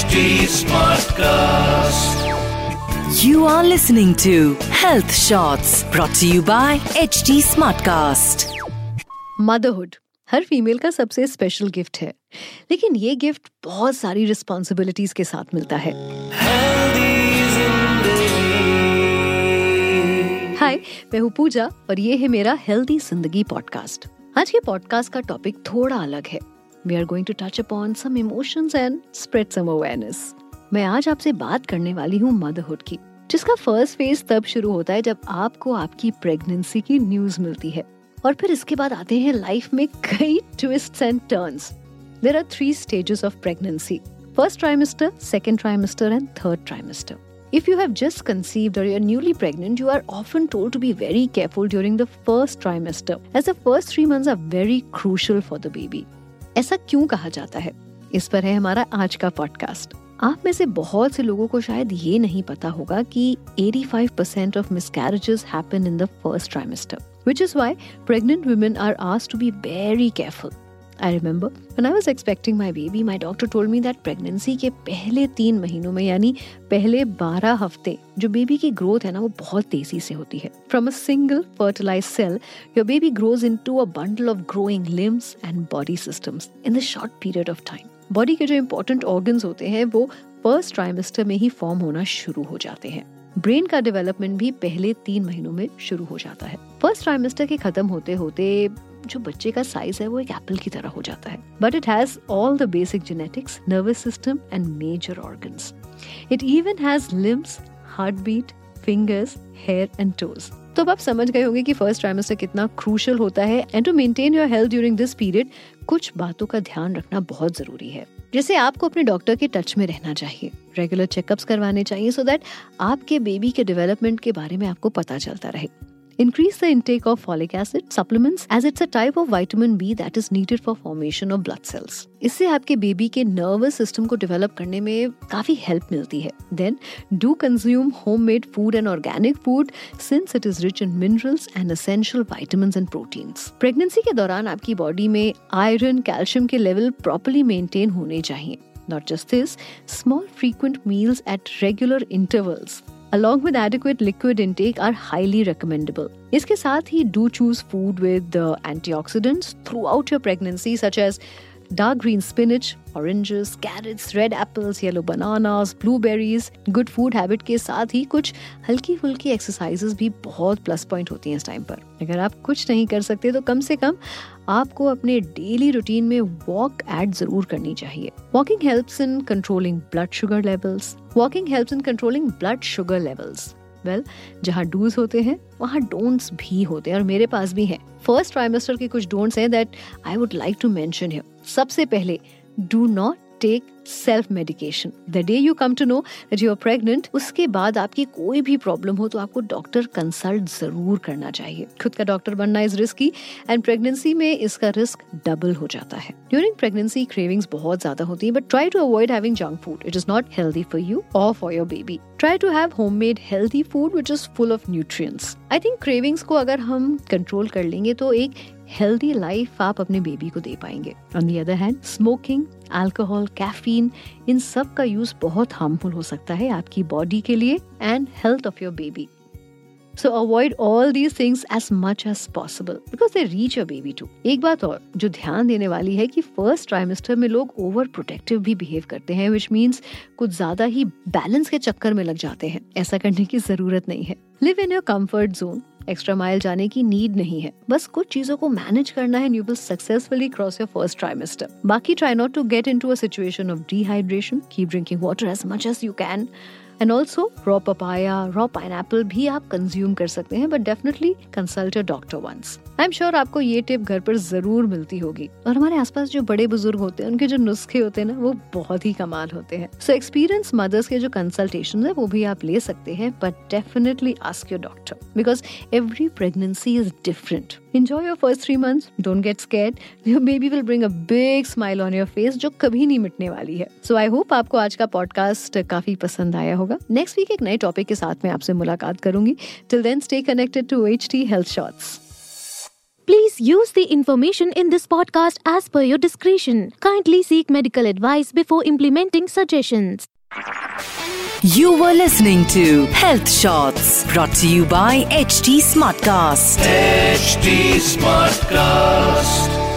HD Smartcast. You are listening to Health Shots brought to you by HD Smartcast. Motherhood हर female का सबसे special gift है। लेकिन ये गिफ्ट बहुत सारी रिस्पॉन्सिबिलिटीज के साथ मिलता है। हाय मैं हूँ पूजा और ये है मेरा हेल्दी ज़िंदगी पॉडकास्ट आज के पॉडकास्ट का टॉपिक थोड़ा अलग है। We are going to touch upon some emotions and spread some awareness मैं आज आपसे बात करने वाली हूँ मदरहुड की जिसका फ़र्स्ट फ़ेज़ तब शुरू होता है जब आपको आपकी प्रेगनेंसी की न्यूज़ मिलती है। और फिर इसके बाद आते हैं लाइफ में कई twist and turns there are three stages of pregnancy first trimester second trimester and third trimester If you have just conceived or you're newly pregnant, you are often told to be very careful during the first trimester, as the first three months are very crucial for the baby. ऐसा क्यों कहा जाता है? इस पर है हमारा आज का पॉडकास्ट आप में से बहुत से लोगों को शायद ये नहीं पता होगा कि 85% percent of miscarriages happen in the first trimester which is why pregnant women are आज to be very careful I remember when I was expecting my baby, my doctor told me that pregnancy के पहले तीन महीनों में यानी पहले 12 हफ़्ते जो बेबी की ग्रोथ है ना वो बहुत तेज़ी से होती है। From a single fertilised cell your baby grows into a bundle of growing limbs and body systems in the short period of time body के जो इंपॉर्टेंट ऑर्गन्स होते हैं वो फ़र्स्ट ट्राइमेस्टर में ही फॉर्म होना शुरू हो जाते हैं। ब्रेन का डेवलपमेंट भी पहले तीन महीनों में शुरू हो जाता है। फ़र्स्ट ट्राइमेस्टर के खत्म होते होते जो बच्चे का साइज़ है, वो एक एप्पल की तरह हो जाता है। But it has all the basic genetics nervous system and major organs it even has limbs heartbeat fingers hair and toes तो अब आप समझ गए होंगे कि फ़र्स्ट ट्राइमेस्टर कितना क्रूशल होता है। And to maintain your health during this period कुछ बातों का ध्यान रखना बहुत ज़रूरी है। जैसे आपको अपने डॉक्टर के टच में रहना चाहिए। रेगुलर चेकअप्स करवाने चाहिए सो so दैट आपके बेबी के डेवलपमेंट के बारे में आपको पता चलता रहे। Increase the intake of folic acid supplements as it's a type of vitamin B that is needed for formation of blood cells. इससे आपके बेबी के नर्वस सिस्टम को डेवलप करने में काफ़ी हेल्प मिलती है then do consume homemade food and organic food since it is rich in minerals and essential vitamin and proteins pregnancy के दौरान आपकी बॉडी में आयरन कैल्शियम के लेवल प्रॉपरली मेंटेन होने चाहिए Not just this, small frequent meals at regular intervals along with adequate liquid intake are highly recommendable. इसके साथ ही do choose food with uh, antioxidants throughout your pregnancy such as dark green spinach, oranges, carrots, red apples, yellow bananas, blueberries. Good food habit के साथ ही कुछ हल्की फुल्की exercises भी बहुत plus point होती हैं इस टाइम पर। अगर आप कुछ नहीं कर सकते तो कम से कम आपको अपने डेली रूटीन में वॉक एड ज़रूर करनी चाहिए। Walking helps in controlling blood sugar levels walking helps in controlling blood sugar levels well well, जहाँ डूज होते हैं वहाँ डोंट्स भी होते हैं और मेरे पास भी हैं। फ़र्स्ट ट्राइमेस्टर के कुछ डोंट्स हैं that I would like to mention here सबसे पहले do not take self medication the day you come to know that you are pregnant उसके बाद आपकी कोई भी प्रॉब्लम हो तो आपको डॉक्टर कंसल्ट ज़रूर करना चाहिए खुद का डॉक्टर बनना इज़ रिस्की एंड प्रेगनेंसी में इसका रिस्क डबल हो जाता है ड्यूरिंग प्रेगनेंसी क्रेविंग्स बहुत ज़्यादा होती है but try to avoid having junk food it is not healthy for you और for your baby try to have homemade healthy food which is full of nutrients I think cravings को अगर हम control कर लेंगे तो एक healthy life आप अपने बेबी को दे पाएँगे on the other hand smoking alcohol caffeine इन सब का यूज़ बहुत हार्मफुल हो सकता है आपकी बॉडी के लिए and health of your baby so avoid all these things as much as possible because they reach your baby too एक बात और जो ध्यान देने वाली है कि फ़र्स्ट ट्राइमेस्टर में लोग ओवर प्रोटेक्टिव भी बिहेव करते हैं विच मीन्स कुछ ज़्यादा ही बैलेंस के चक्कर में लग जाते हैं। ऐसा करने की ज़रूरत नहीं है। Live in your comfort zone extra mile जाने की नीड नहीं है। बस कुछ चीज़ों को मैनेज करना है you successfully cross your first trimester बाकी try not to get into a situation of dehydration keep drinking water as much as you can and also raw papaya raw pine भी आप कंज्यूम कर सकते हैं but definitely consult doctor once I am sure आपको ये tip घर पर ज़रूर मिलती होगी। और हमारे आसपास जो बड़े बुज़ुर्ग होते हैं, उनके जो नुस्खे होते हैं ना, वो बहुत ही कमाल होते हैं। सो एक्सपीरियंस मदर्स के जो कंसल्टेशन है, वो भी आप ले सकते हैं but definitely ask your doctor because every pregnancy is different Enjoy your first three months. Don't get scared. Your baby will bring a big smile on your face, जो कभी नहीं मिटने वाली है। सो आई होप आपको आज का पॉडकास्ट काफ़ी पसंद आया होगा। नेक्स्ट वीक एक नए टॉपिक के साथ मैं आपसे मुलाकात करूँगी। Till then stay connected to H T health shorts please use the information in this podcast as per your description kindly seek medical advice before implementing suggestion You were listening to Health Shots brought to you by HD Smartcast. HD Smartcast.